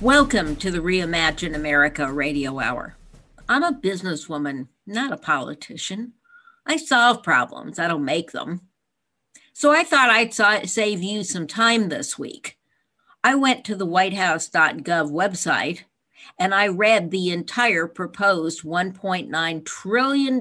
Welcome to the Reimagine America Radio Hour. I'm a businesswoman, not a politician. I solve problems, I don't make them. So I thought I'd save you some time this week. I went to the whitehouse.gov website and I read the entire proposed $1.9 trillion,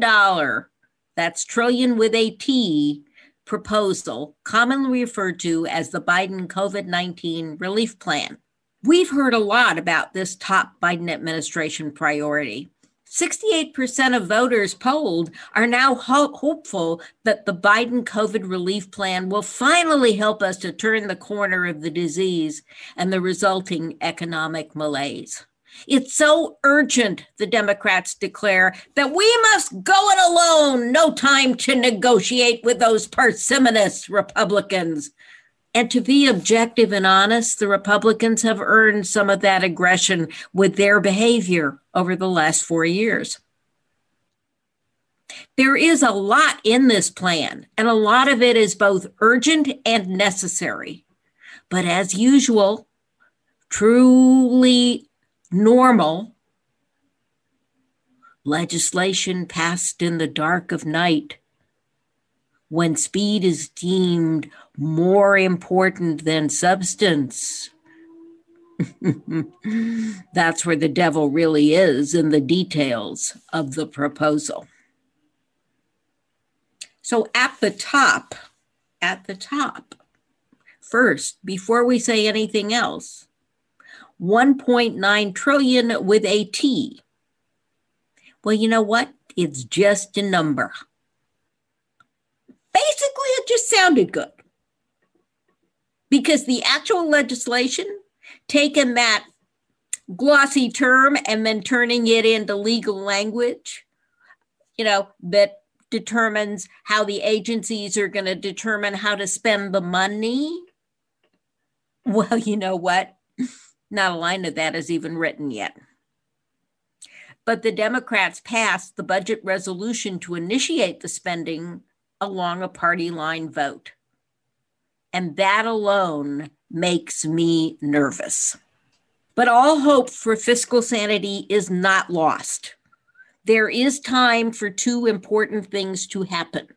that's trillion with a T, proposal, commonly referred to as the Biden COVID 19 relief plan. We've heard a lot about this top Biden administration priority. 68% of voters polled are now ho- hopeful that the Biden COVID relief plan will finally help us to turn the corner of the disease and the resulting economic malaise. It's so urgent, the Democrats declare, that we must go it alone. No time to negotiate with those parsimonious Republicans. And to be objective and honest, the Republicans have earned some of that aggression with their behavior over the last four years. There is a lot in this plan, and a lot of it is both urgent and necessary. But as usual, truly normal legislation passed in the dark of night when speed is deemed more important than substance. That's where the devil really is in the details of the proposal. So, at the top, at the top, first, before we say anything else, 1.9 trillion with a T. Well, you know what? It's just a number. Basically, it just sounded good. Because the actual legislation, taking that glossy term and then turning it into legal language, you know, that determines how the agencies are going to determine how to spend the money. Well, you know what? Not a line of that is even written yet. But the Democrats passed the budget resolution to initiate the spending along a party line vote. And that alone makes me nervous. But all hope for fiscal sanity is not lost. There is time for two important things to happen.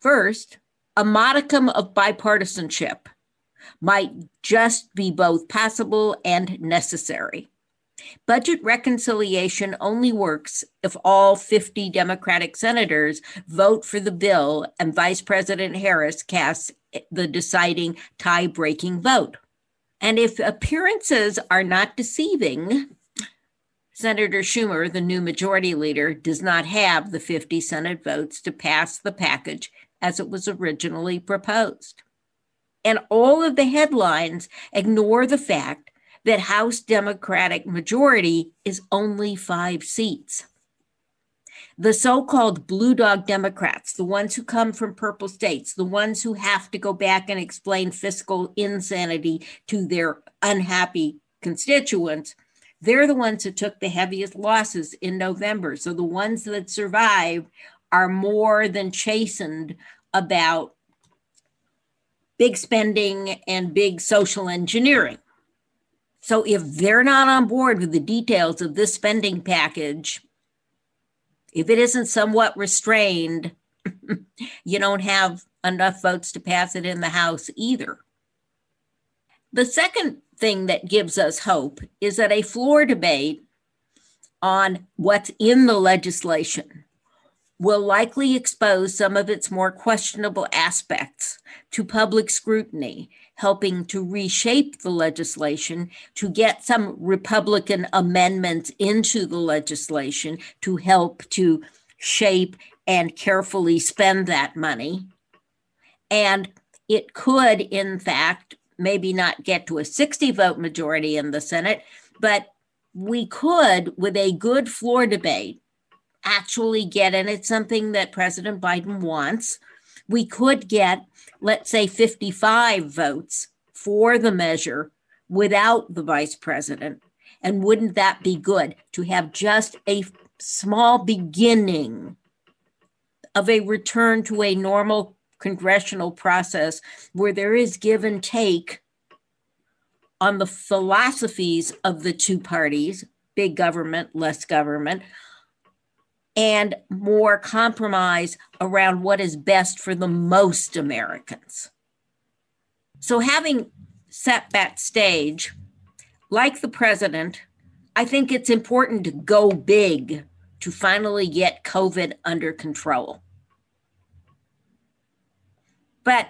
First, a modicum of bipartisanship might just be both possible and necessary. Budget reconciliation only works if all 50 Democratic senators vote for the bill and Vice President Harris casts the deciding tie breaking vote. And if appearances are not deceiving, Senator Schumer, the new majority leader, does not have the 50 Senate votes to pass the package as it was originally proposed. And all of the headlines ignore the fact that House Democratic majority is only five seats. The so called blue dog Democrats, the ones who come from purple states, the ones who have to go back and explain fiscal insanity to their unhappy constituents, they're the ones that took the heaviest losses in November. So the ones that survived are more than chastened about big spending and big social engineering. So if they're not on board with the details of this spending package, if it isn't somewhat restrained, you don't have enough votes to pass it in the House either. The second thing that gives us hope is that a floor debate on what's in the legislation will likely expose some of its more questionable aspects to public scrutiny, helping to reshape the legislation, to get some Republican amendments into the legislation to help to shape and carefully spend that money. And it could, in fact, maybe not get to a 60 vote majority in the Senate, but we could, with a good floor debate, actually get, and it's something that President Biden wants, we could get, let's say, 55 votes for the measure without the vice president. And wouldn't that be good to have just a small beginning of a return to a normal congressional process where there is give and take on the philosophies of the two parties big government, less government, and more compromise around what is best for the most Americans. So, having set that stage, like the president, I think it's important to go big to finally get COVID under control. But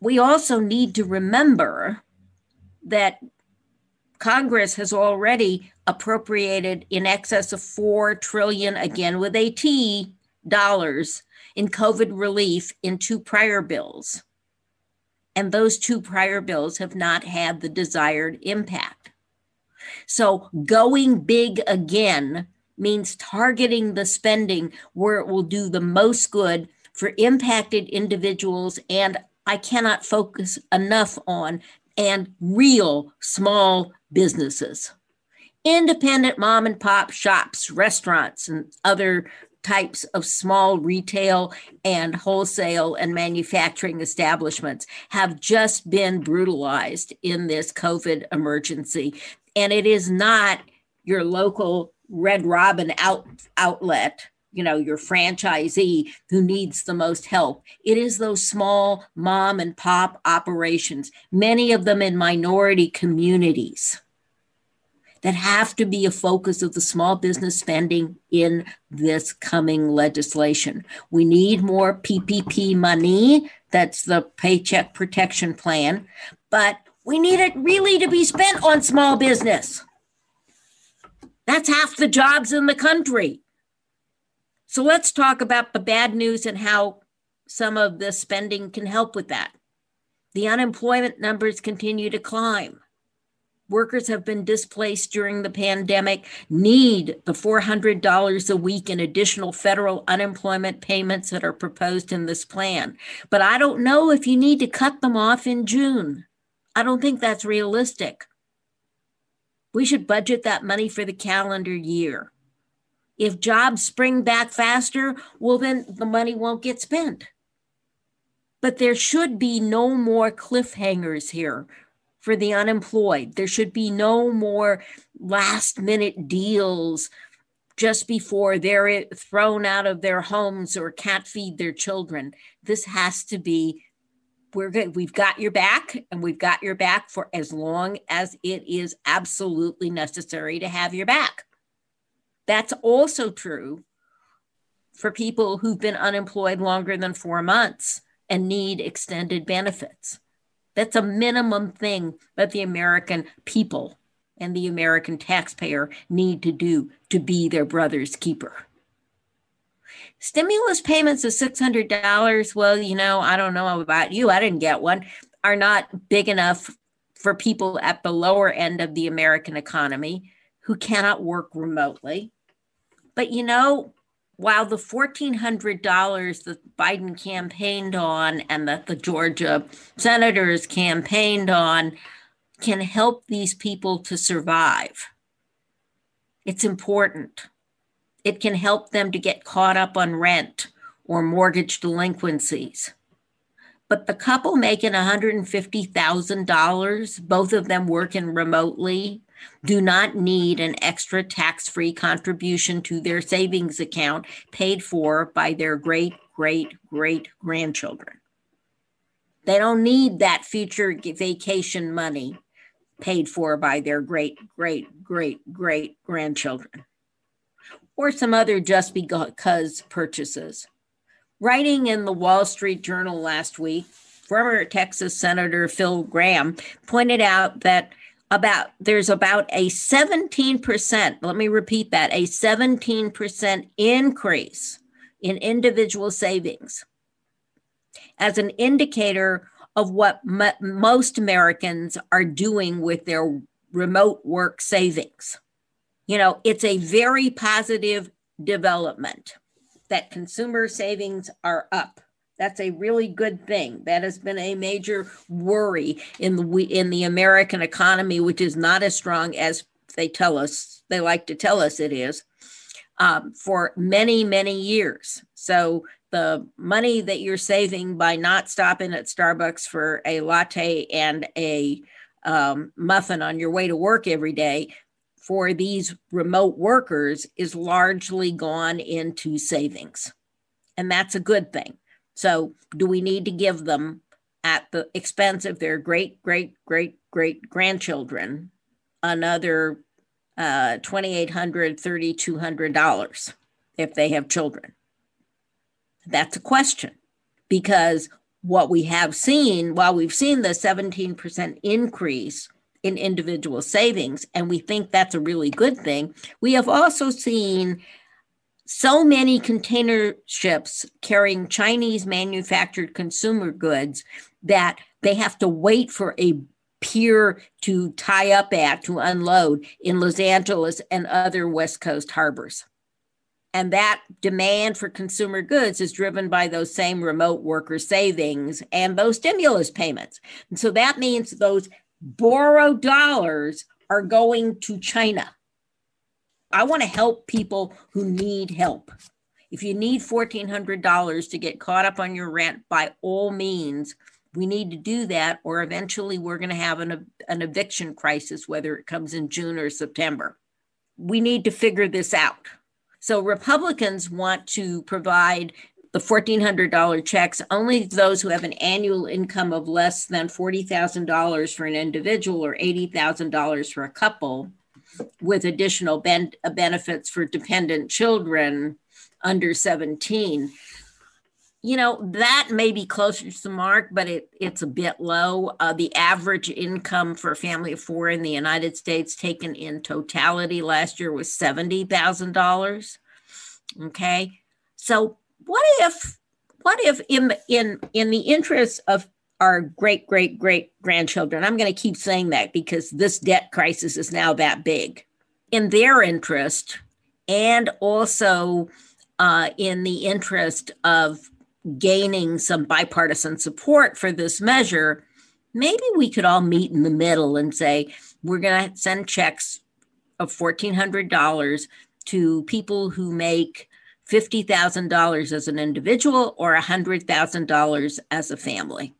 we also need to remember that Congress has already appropriated in excess of 4 trillion again with a T dollars in COVID relief in two prior bills. And those two prior bills have not had the desired impact. So going big again means targeting the spending where it will do the most good for impacted individuals and I cannot focus enough on and real small businesses. Independent mom and pop shops, restaurants, and other types of small retail and wholesale and manufacturing establishments have just been brutalized in this COVID emergency. And it is not your local Red Robin out, outlet you know your franchisee who needs the most help. It is those small mom and pop operations many of them in minority communities that have to be a focus of the small business spending in this coming legislation. We need more ppp money. That's the paycheck protection plan. But we need it really to be spent on small business. That's half the jobs in the country so let's talk about the bad news and how some of the spending can help with that. The unemployment numbers continue to climb. Workers have been displaced during the pandemic, need the $400 a week in additional federal unemployment payments that are proposed in this plan. But I don't know if you need to cut them off in June. I don't think that's realistic. We should budget that money for the calendar year. If jobs spring back faster, well, then the money won't get spent. But there should be no more cliffhangers here for the unemployed. There should be no more last minute deals just before they're thrown out of their homes or can't feed their children. This has to be we're good. We've got your back and we've got your back for as long as it is absolutely necessary to have your back. That's also true for people who've been unemployed longer than four months and need extended benefits. That's a minimum thing that the American people and the American taxpayer need to do to be their brother's keeper. Stimulus payments of $600, well, you know, I don't know about you, I didn't get one, are not big enough for people at the lower end of the American economy who cannot work remotely. But you know, while the $1,400 that Biden campaigned on and that the Georgia senators campaigned on can help these people to survive, it's important. It can help them to get caught up on rent or mortgage delinquencies. But the couple making $150,000, both of them working remotely, do not need an extra tax free contribution to their savings account paid for by their great, great, great grandchildren. They don't need that future vacation money paid for by their great, great, great, great grandchildren or some other just because purchases. Writing in the Wall Street Journal last week, former Texas Senator Phil Gramm pointed out that about there's about a 17%, let me repeat that, a 17% increase in individual savings as an indicator of what m- most Americans are doing with their remote work savings. You know, it's a very positive development that consumer savings are up. That's a really good thing. That has been a major worry in the in the American economy, which is not as strong as they tell us. They like to tell us it is um, for many many years. So the money that you're saving by not stopping at Starbucks for a latte and a um, muffin on your way to work every day for these remote workers is largely gone into savings. And that's a good thing. So, do we need to give them at the expense of their great, great, great, great grandchildren another uh, $2,800, $3,200 if they have children? That's a question because what we have seen, while we've seen the 17% increase in individual savings, and we think that's a really good thing, we have also seen so many container ships carrying Chinese manufactured consumer goods that they have to wait for a pier to tie up at to unload in Los Angeles and other West Coast harbors. And that demand for consumer goods is driven by those same remote worker savings and those stimulus payments. And so that means those borrowed dollars are going to China. I want to help people who need help. If you need $1,400 to get caught up on your rent, by all means, we need to do that, or eventually we're going to have an, an eviction crisis, whether it comes in June or September. We need to figure this out. So Republicans want to provide the $1,400 checks only those who have an annual income of less than $40,000 for an individual or $80,000 for a couple, with additional ben- benefits for dependent children under 17 you know that may be closer to the mark but it, it's a bit low. Uh, the average income for a family of four in the united states taken in totality last year was $70000 okay? So what if what if in in in the interest of our great great great grandchildren i'm going to keep saying that because this debt crisis is now that big in their interest and also uh, in the interest of gaining some bipartisan support for this measure, maybe we could all meet in the middle and say, we're going to send checks of $1,400 to people who make $50,000 as an individual or $100,000 as a family.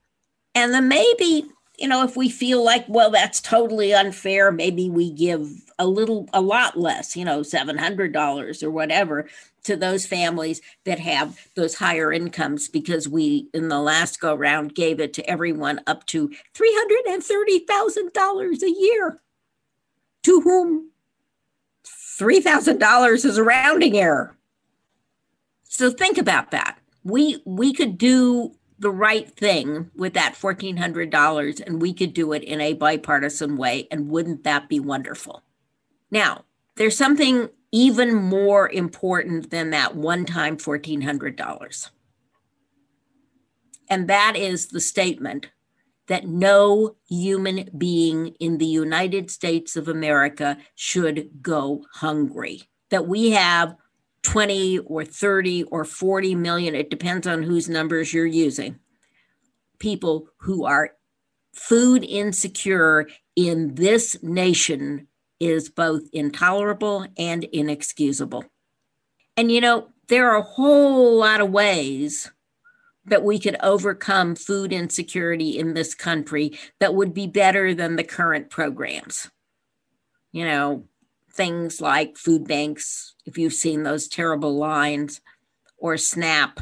And then maybe, you know, if we feel like, well, that's totally unfair, maybe we give a little, a lot less, you know, $700 or whatever to those families that have those higher incomes because we in the last go round gave it to everyone up to $330,000 a year to whom $3,000 is a rounding error. So think about that. We we could do the right thing with that $1400 and we could do it in a bipartisan way and wouldn't that be wonderful? Now, there's something even more important than that one time $1,400. And that is the statement that no human being in the United States of America should go hungry. That we have 20 or 30 or 40 million, it depends on whose numbers you're using, people who are food insecure in this nation is both intolerable and inexcusable. And you know, there are a whole lot of ways that we could overcome food insecurity in this country that would be better than the current programs. You know, things like food banks, if you've seen those terrible lines, or SNAP,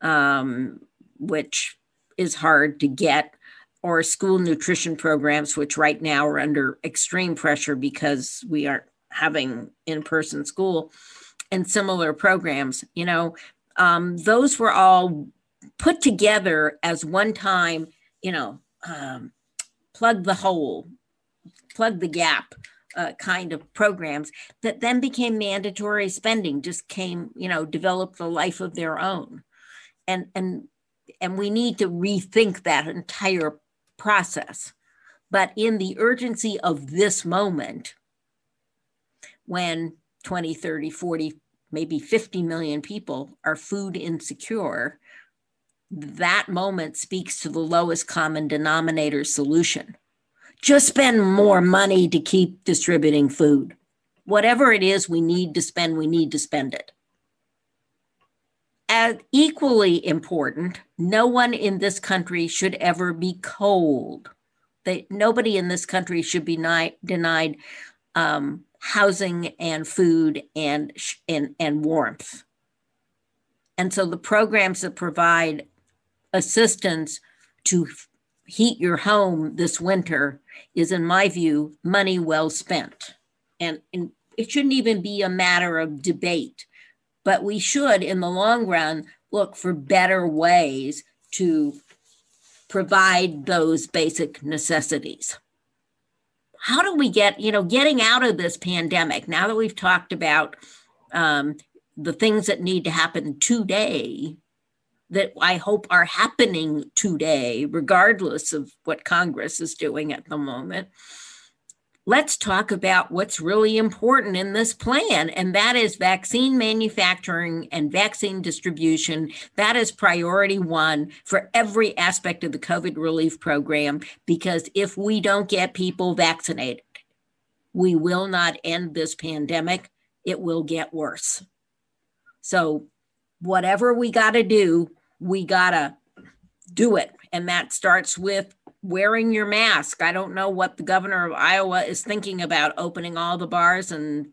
um, which is hard to get or school nutrition programs, which right now are under extreme pressure because we aren't having in person school and similar programs, you know, um, those were all put together as one time, you know, um, plug the hole, plug the gap uh, kind of programs that then became mandatory spending, just came, you know, developed a life of their own. And, and, and we need to rethink that entire process. But in the urgency of this moment, when 20, 30, 40, maybe 50 million people are food insecure, that moment speaks to the lowest common denominator solution. Just spend more money to keep distributing food. Whatever it is we need to spend, we need to spend it. As equally important, no one in this country should ever be cold. They, nobody in this country should be ni- denied um, housing and food and, and, and warmth. And so the programs that provide assistance to heat your home this winter is, in my view, money well spent. And, and it shouldn't even be a matter of debate, but we should, in the long run, look for better ways to provide those basic necessities. How do we get, you know, getting out of this pandemic now that we've talked about um, the things that need to happen today? That I hope are happening today, regardless of what Congress is doing at the moment. Let's talk about what's really important in this plan, and that is vaccine manufacturing and vaccine distribution. That is priority one for every aspect of the COVID relief program, because if we don't get people vaccinated, we will not end this pandemic. It will get worse. So, whatever we got to do, we got to do it. And that starts with wearing your mask. I don't know what the governor of Iowa is thinking about opening all the bars and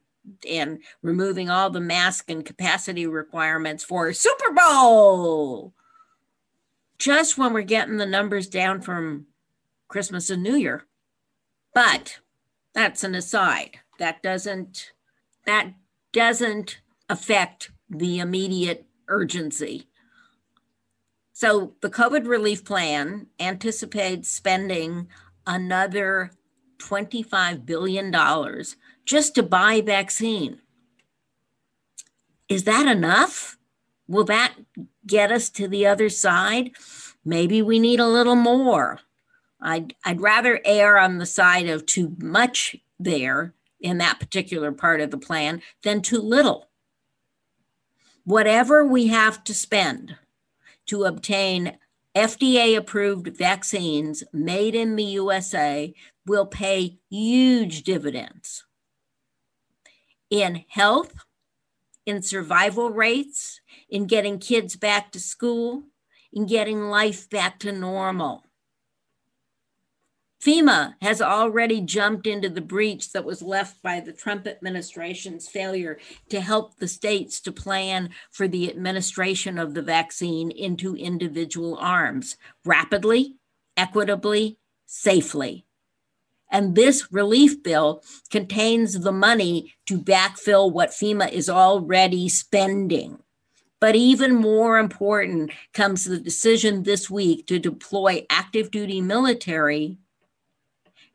and removing all the mask and capacity requirements for Super Bowl. Just when we're getting the numbers down from Christmas and New Year. But that's an aside. That doesn't that doesn't affect the immediate urgency so the COVID relief plan anticipates spending another $25 billion just to buy vaccine. Is that enough? Will that get us to the other side? Maybe we need a little more. I'd, I'd rather err on the side of too much there in that particular part of the plan than too little. Whatever we have to spend, to obtain FDA approved vaccines made in the USA will pay huge dividends in health, in survival rates, in getting kids back to school, in getting life back to normal. FEMA has already jumped into the breach that was left by the Trump administration's failure to help the states to plan for the administration of the vaccine into individual arms rapidly, equitably, safely. And this relief bill contains the money to backfill what FEMA is already spending. But even more important comes the decision this week to deploy active duty military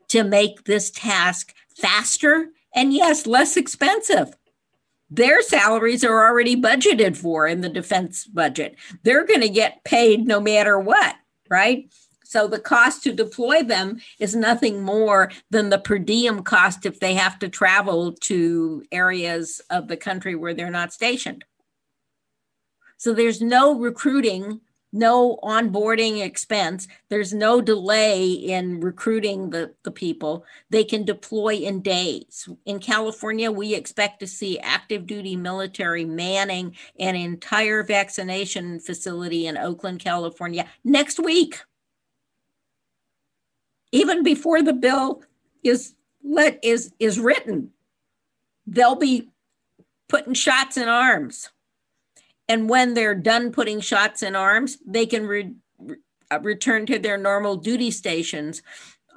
to make this task faster and, yes, less expensive. Their salaries are already budgeted for in the defense budget. They're going to get paid no matter what, right? So the cost to deploy them is nothing more than the per diem cost if they have to travel to areas of the country where they're not stationed. So there's no recruiting no onboarding expense. There's no delay in recruiting the, the people. They can deploy in days. In California, we expect to see active duty military manning an entire vaccination facility in Oakland, California next week. Even before the bill is let is is written, they'll be putting shots in arms and when they're done putting shots in arms, they can re- re- uh, return to their normal duty stations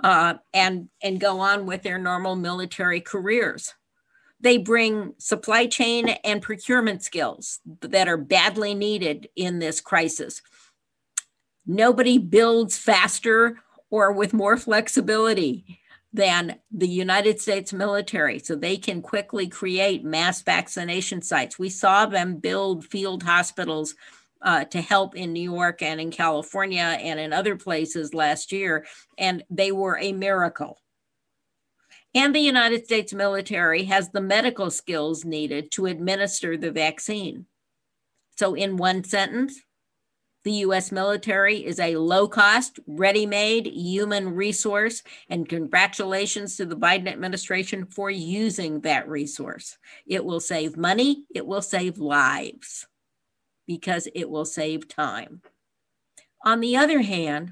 uh, and, and go on with their normal military careers. They bring supply chain and procurement skills that are badly needed in this crisis. Nobody builds faster or with more flexibility than the United States military, so they can quickly create mass vaccination sites. We saw them build field hospitals uh, to help in New York and in California and in other places last year, and they were a miracle. And the United States military has the medical skills needed to administer the vaccine. So, in one sentence, the US military is a low cost, ready made human resource, and congratulations to the Biden administration for using that resource. It will save money, it will save lives because it will save time. On the other hand,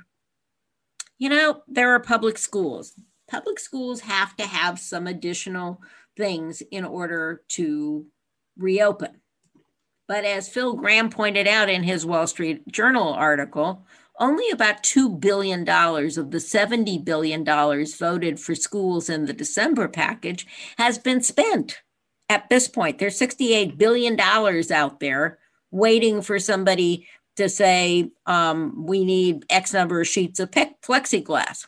you know, there are public schools. Public schools have to have some additional things in order to reopen. But as Phil Gramm pointed out in his Wall Street Journal article, only about $2 billion of the $70 billion voted for schools in the December package has been spent at this point. There's $68 billion out there waiting for somebody to say, um, we need X number of sheets of plexiglass.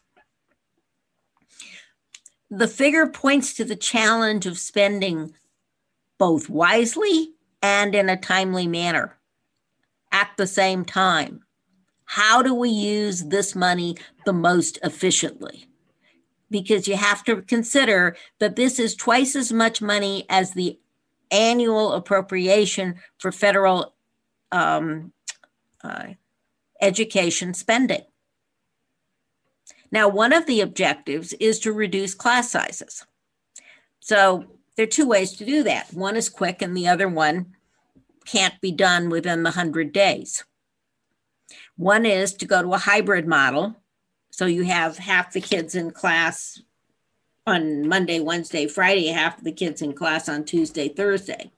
The figure points to the challenge of spending both wisely and in a timely manner at the same time. How do we use this money the most efficiently? Because you have to consider that this is twice as much money as the annual appropriation for federal um, uh, education spending. Now, one of the objectives is to reduce class sizes. So there are two ways to do that. One is quick, and the other one can't be done within the 100 days. One is to go to a hybrid model. So you have half the kids in class on Monday, Wednesday, Friday, half the kids in class on Tuesday, Thursday.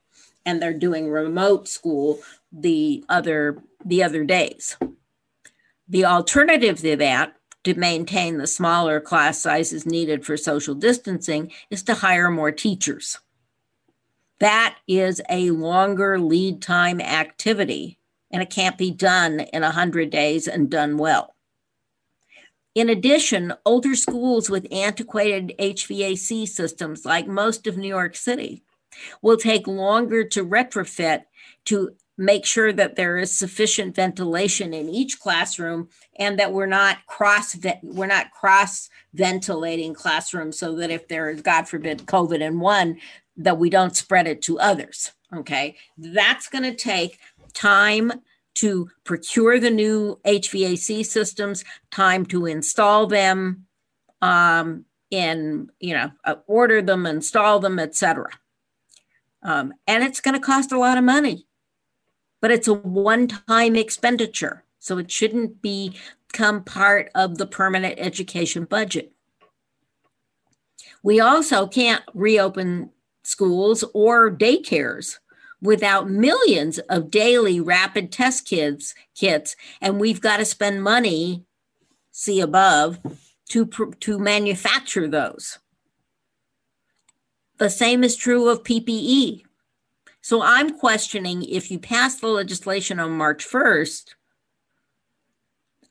And they're doing remote school the other the other days. The alternative to that to maintain the smaller class sizes needed for social distancing is to hire more teachers. That is a longer lead time activity, and it can't be done in 100 days and done well. In addition, older schools with antiquated HVAC systems, like most of New York City, will take longer to retrofit to make sure that there is sufficient ventilation in each classroom and that we're not cross we're not cross ventilating classrooms so that if there is god forbid covid in one that we don't spread it to others okay? That's going to take time to procure the new hvac systems time to install them um, and you know uh, order them install them etc um, and it's going to cost a lot of money but it's a one time expenditure. So it shouldn't become part of the permanent education budget. We also can't reopen schools or daycares without millions of daily rapid test kits kits and we've got to spend money see above to to manufacture those the same is true of PPE so I'm questioning if you pass the legislation on March 1st,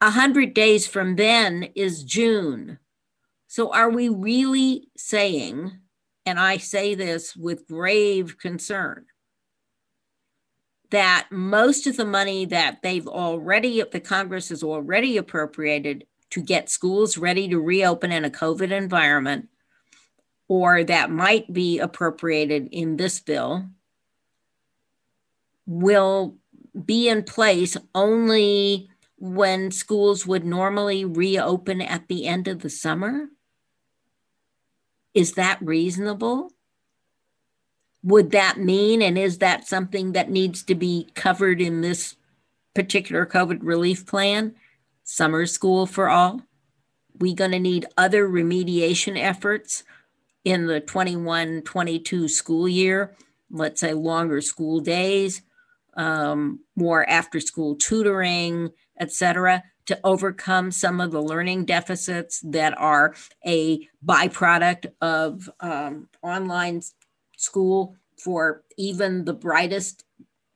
100 days from then is June. So are we really saying, and I say this with grave concern, that most of the money that they've already, the Congress has already appropriated to get schools ready to reopen in a COVID environment, or that might be appropriated in this bill, will be in place only when schools would normally reopen at the end of the summer? Is that reasonable? Would that mean, and is that something that needs to be covered in this particular COVID relief plan? Summer school for all? We going to need other remediation efforts in the 21 22 school year, let's say longer school days, um, more after school tutoring, et cetera, to overcome some of the learning deficits that are a byproduct of um, online school for even the brightest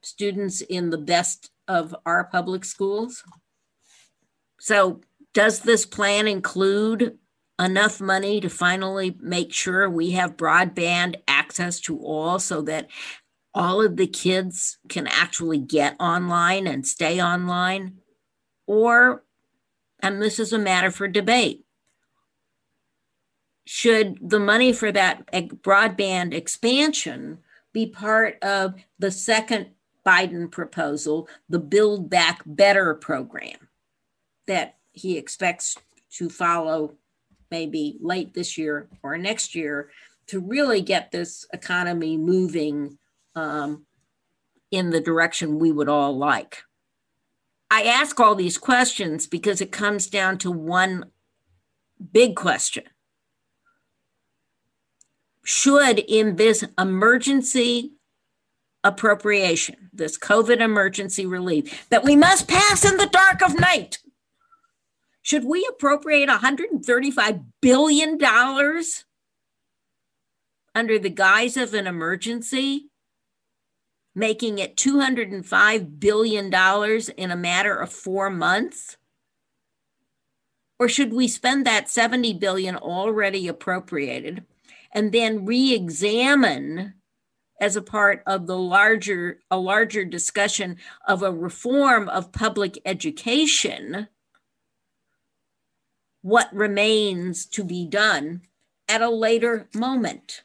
students in the best of our public schools. So, does this plan include enough money to finally make sure we have broadband access to all so that all of the kids can actually get online and stay online, or, and this is a matter for debate, should the money for that broadband expansion be part of the second Biden proposal, the Build Back Better program that he expects to follow maybe late this year or next year to really get this economy moving um, in the direction we would all like. I ask all these questions because it comes down to one big question. Should, in this emergency appropriation, this COVID emergency relief that we must pass in the dark of night, should we appropriate $135 billion under the guise of an emergency, making it $205 billion in a matter of four months? Or should we spend that 70 billion already appropriated and then re-examine as a part of the larger a larger discussion of a reform of public education what remains to be done at a later moment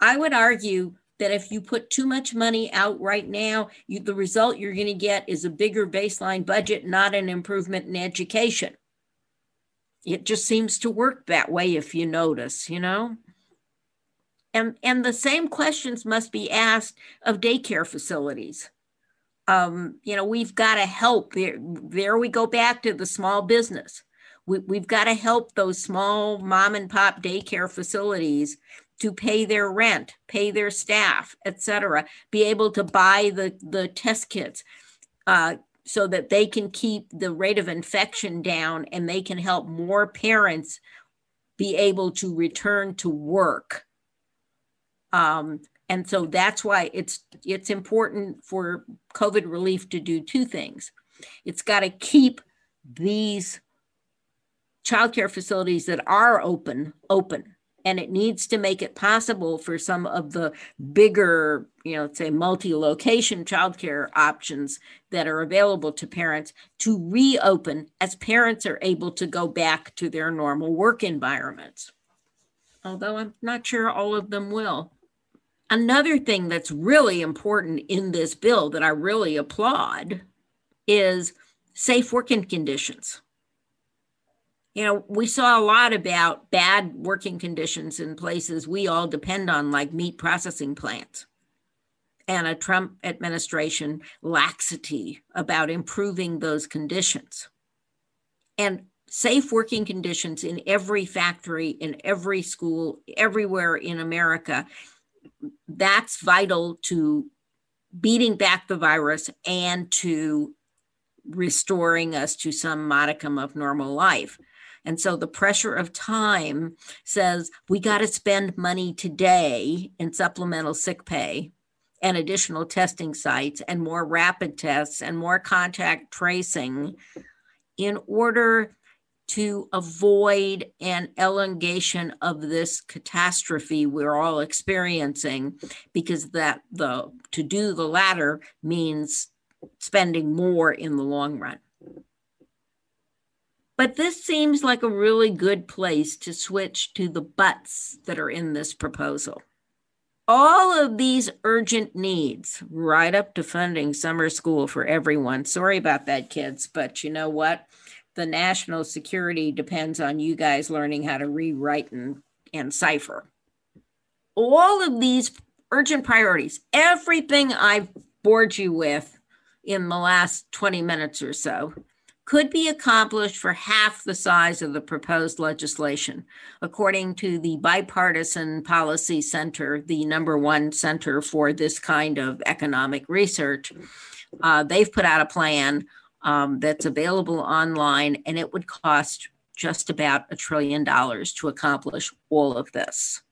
I would argue that if you put too much money out right now, you, the result you're going to get is a bigger baseline budget, not an improvement in education. It just seems to work that way if you notice, you know? And, and the same questions must be asked of daycare facilities. Um, you know, we've got to help. There, there we go back to the small business. We, we've got to help those small mom and pop daycare facilities to pay their rent, pay their staff, etc., be able to buy the, the test kits uh, so that they can keep the rate of infection down and they can help more parents be able to return to work. Um, and so that's why it's it's important for COVID relief to do two things. It's got to keep these childcare facilities that are open open and it needs to make it possible for some of the bigger, you know, say multi-location childcare options that are available to parents to reopen as parents are able to go back to their normal work environments. Although I'm not sure all of them will. Another thing that's really important in this bill that I really applaud is safe working conditions you know, we saw a lot about bad working conditions in places we all depend on, like meat processing plants, and a Trump administration laxity about improving those conditions. And safe working conditions in every factory, in every school, everywhere in America, that's vital to beating back the virus and to restoring us to some modicum of normal life. And so the pressure of time says we got to spend money today in supplemental sick pay and additional testing sites and more rapid tests and more contact tracing in order to avoid an elongation of this catastrophe we're all experiencing because that the to do the latter means spending more in the long run but this seems like a really good place to switch to the buts that are in this proposal. All of these urgent needs, right up to funding summer school for everyone. Sorry about that, kids, but you know what? The national security depends on you guys learning how to rewrite and, and cipher. All of these urgent priorities, everything I've bored you with in the last 20 minutes or so, could be accomplished for half the size of the proposed legislation, according to the Bipartisan Policy Center, the number one center for this kind of economic research. Uh, they've put out a plan um, that's available online, and it would cost just about a trillion dollars to accomplish all of this.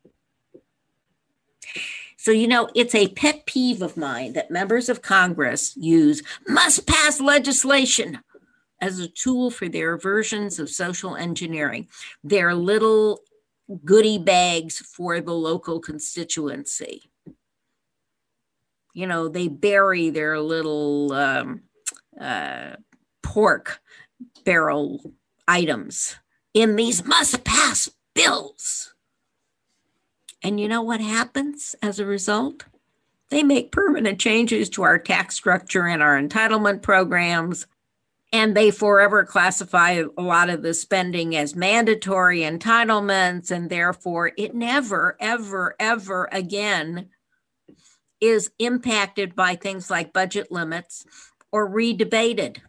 So, you know, it's a pet peeve of mine that members of Congress use must pass legislation as a tool for their versions of social engineering. They're little goodie bags for the local constituency. You know, they bury their little um, uh, pork barrel items in these must pass bills. And you know what happens as a result? They make permanent changes to our tax structure and our entitlement programs. And they forever classify a lot of the spending as mandatory entitlements. And therefore, it never, ever, ever again is impacted by things like budget limits or redebated.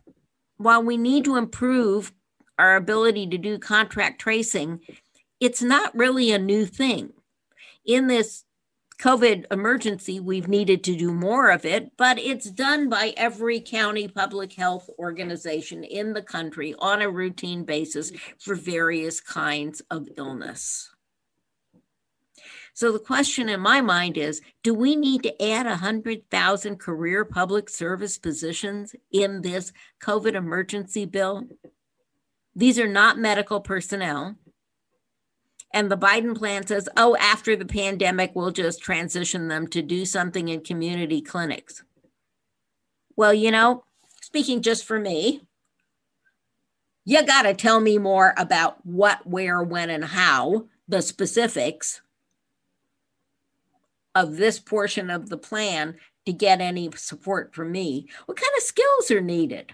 While we need to improve our ability to do contract tracing, it's not really a new thing. In this COVID emergency, we've needed to do more of it, but it's done by every county public health organization in the country on a routine basis for various kinds of illness. So the question in my mind is do we need to add 100,000 career public service positions in this COVID emergency bill? These are not medical personnel. And the Biden plan says, oh, after the pandemic, we'll just transition them to do something in community clinics. Well, you know, speaking just for me, you got to tell me more about what, where, when, and how, the specifics of this portion of the plan to get any support from me. What kind of skills are needed?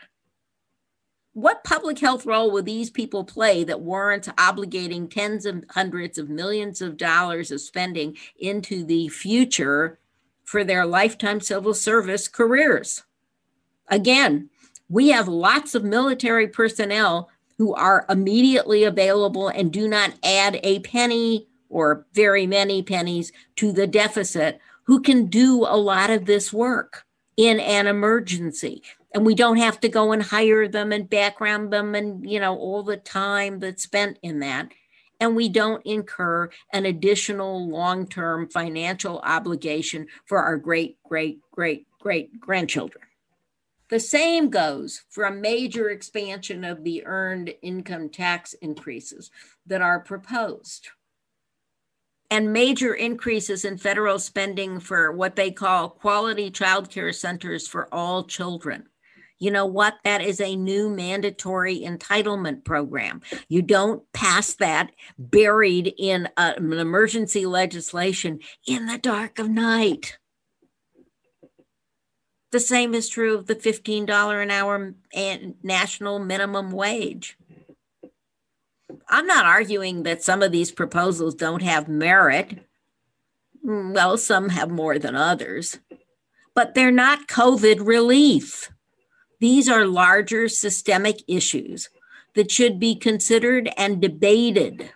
What public health role will these people play that warrants obligating tens of hundreds of millions of dollars of spending into the future for their lifetime civil service careers? Again, we have lots of military personnel who are immediately available and do not add a penny or very many pennies to the deficit who can do a lot of this work in an emergency and we don't have to go and hire them and background them and you know all the time that's spent in that. And we don't incur an additional long-term financial obligation for our great great great great grandchildren. The same goes for a major expansion of the earned income tax increases that are proposed. And major increases in federal spending for what they call quality child care centers for all children you know what? That is a new mandatory entitlement program. You don't pass that buried in a, an emergency legislation in the dark of night. The same is true of the $15 an hour and national minimum wage. I'm not arguing that some of these proposals don't have merit. Mm, well, some have more than others, but they're not COVID relief. These are larger systemic issues that should be considered and debated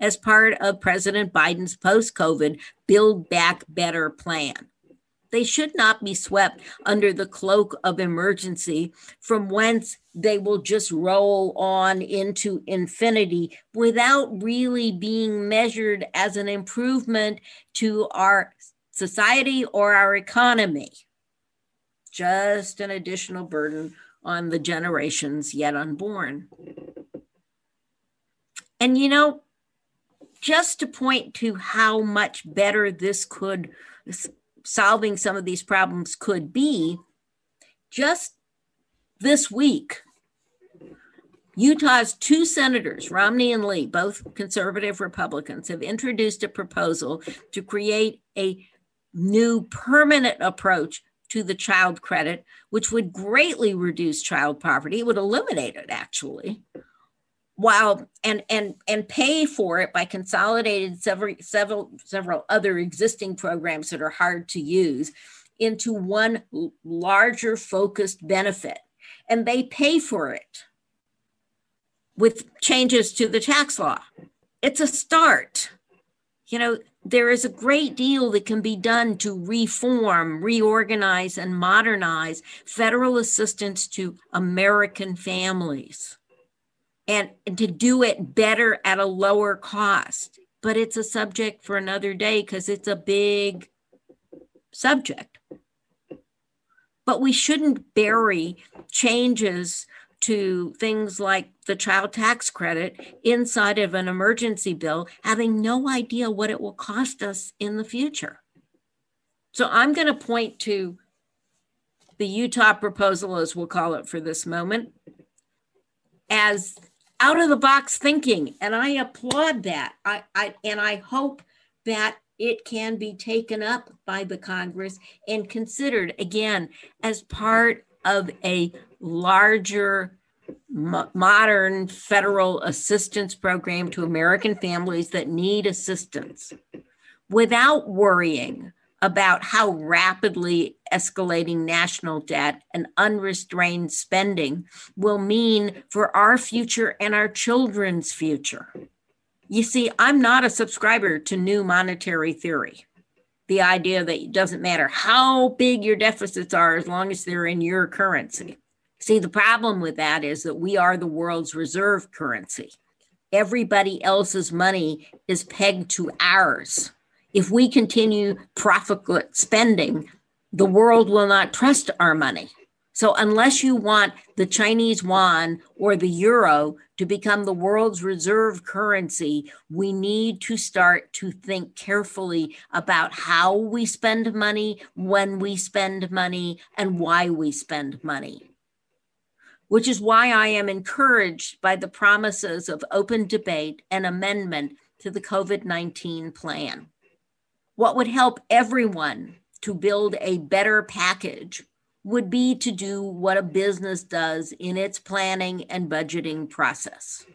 as part of President Biden's post COVID Build Back Better plan. They should not be swept under the cloak of emergency from whence they will just roll on into infinity without really being measured as an improvement to our society or our economy just an additional burden on the generations yet unborn. And you know, just to point to how much better this could, solving some of these problems could be, just this week, Utah's two senators, Romney and Lee, both conservative Republicans, have introduced a proposal to create a new permanent approach to the child credit, which would greatly reduce child poverty. It would eliminate it actually. While and and and pay for it by consolidating several several several other existing programs that are hard to use into one larger focused benefit. And they pay for it with changes to the tax law. It's a start. You know, there is a great deal that can be done to reform, reorganize, and modernize federal assistance to American families and, and, to do it better at a lower cost. But it's a subject for another day because it's a big subject. But we shouldn't bury changes to things like the child tax credit inside of an emergency bill, having no idea what it will cost us in the future. So I'm going to point to the Utah proposal, as we'll call it for this moment, as out of the box thinking, and I applaud that. I, I and I hope that it can be taken up by the Congress and considered again as part of a larger modern federal assistance program to American families that need assistance without worrying about how rapidly escalating national debt and unrestrained spending will mean for our future and our children's future. You see, I'm not a subscriber to new monetary theory. The idea that it doesn't matter how big your deficits are as long as they're in your currency. See, the problem with that is that we are the world's reserve currency. Everybody else's money is pegged to ours. If we continue profligate spending, the world will not trust our money. So, unless you want the Chinese yuan or the euro to become the world's reserve currency, we need to start to think carefully about how we spend money, when we spend money, and why we spend money which is why I am encouraged by the promises of open debate and amendment to the COVID 19 plan. What would help everyone to build a better package would be to do what a business does in its planning and budgeting process.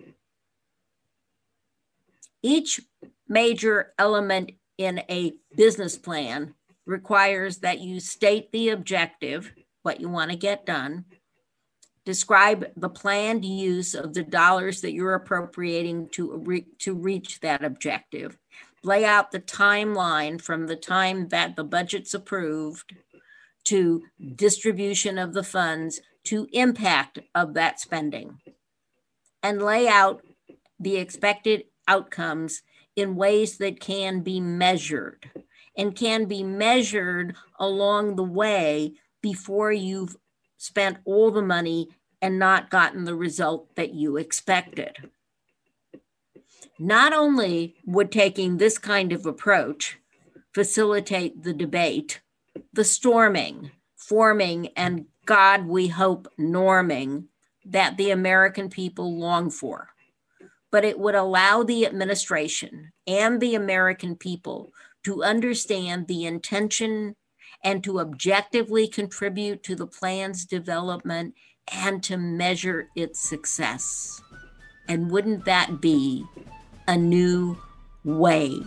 Each major element in a business plan requires that you state the objective, what you want to get done, Describe the planned use of the dollars that you're appropriating to, re- to reach that objective. Lay out the timeline from the time that the budget's approved to distribution of the funds to impact of that spending. And lay out the expected outcomes in ways that can be measured and can be measured along the way before you've spent all the money and not gotten the result that you expected. Not only would taking this kind of approach facilitate the debate, the storming, forming, and God, we hope, norming that the American people long for, but it would allow the administration and the American people to understand the intention and to objectively contribute to the plan's development and to measure its success. And wouldn't that be a new way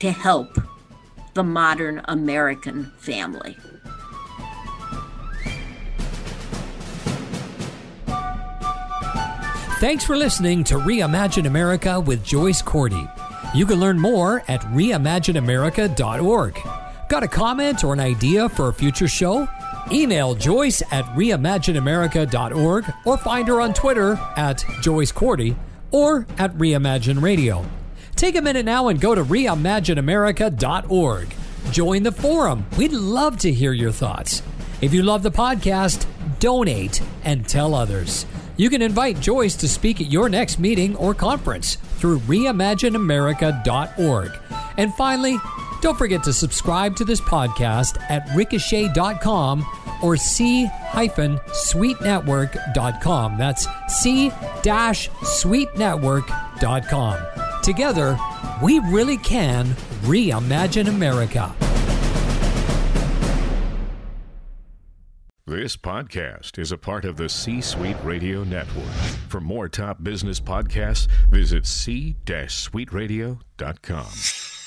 to help the modern American family? Thanks for listening to Reimagine America with Joyce Cordy. You can learn more at reimagineamerica.org. Got a comment or an idea for a future show? Email Joyce at reimagineamerica.org or find her on Twitter at Joyce Cordy or at Reimagine Radio. Take a minute now and go to reimagineamerica.org. Join the forum. We'd love to hear your thoughts. If you love the podcast, donate and tell others. You can invite Joyce to speak at your next meeting or conference through reimagineamerica.org. And finally, don't forget to subscribe to this podcast at ricochet.com or c-suitenetwork.com. That's c-suitenetwork.com. Together, we really can reimagine America. This podcast is a part of the C Suite Radio Network. For more top business podcasts, visit c-suiteradio.com.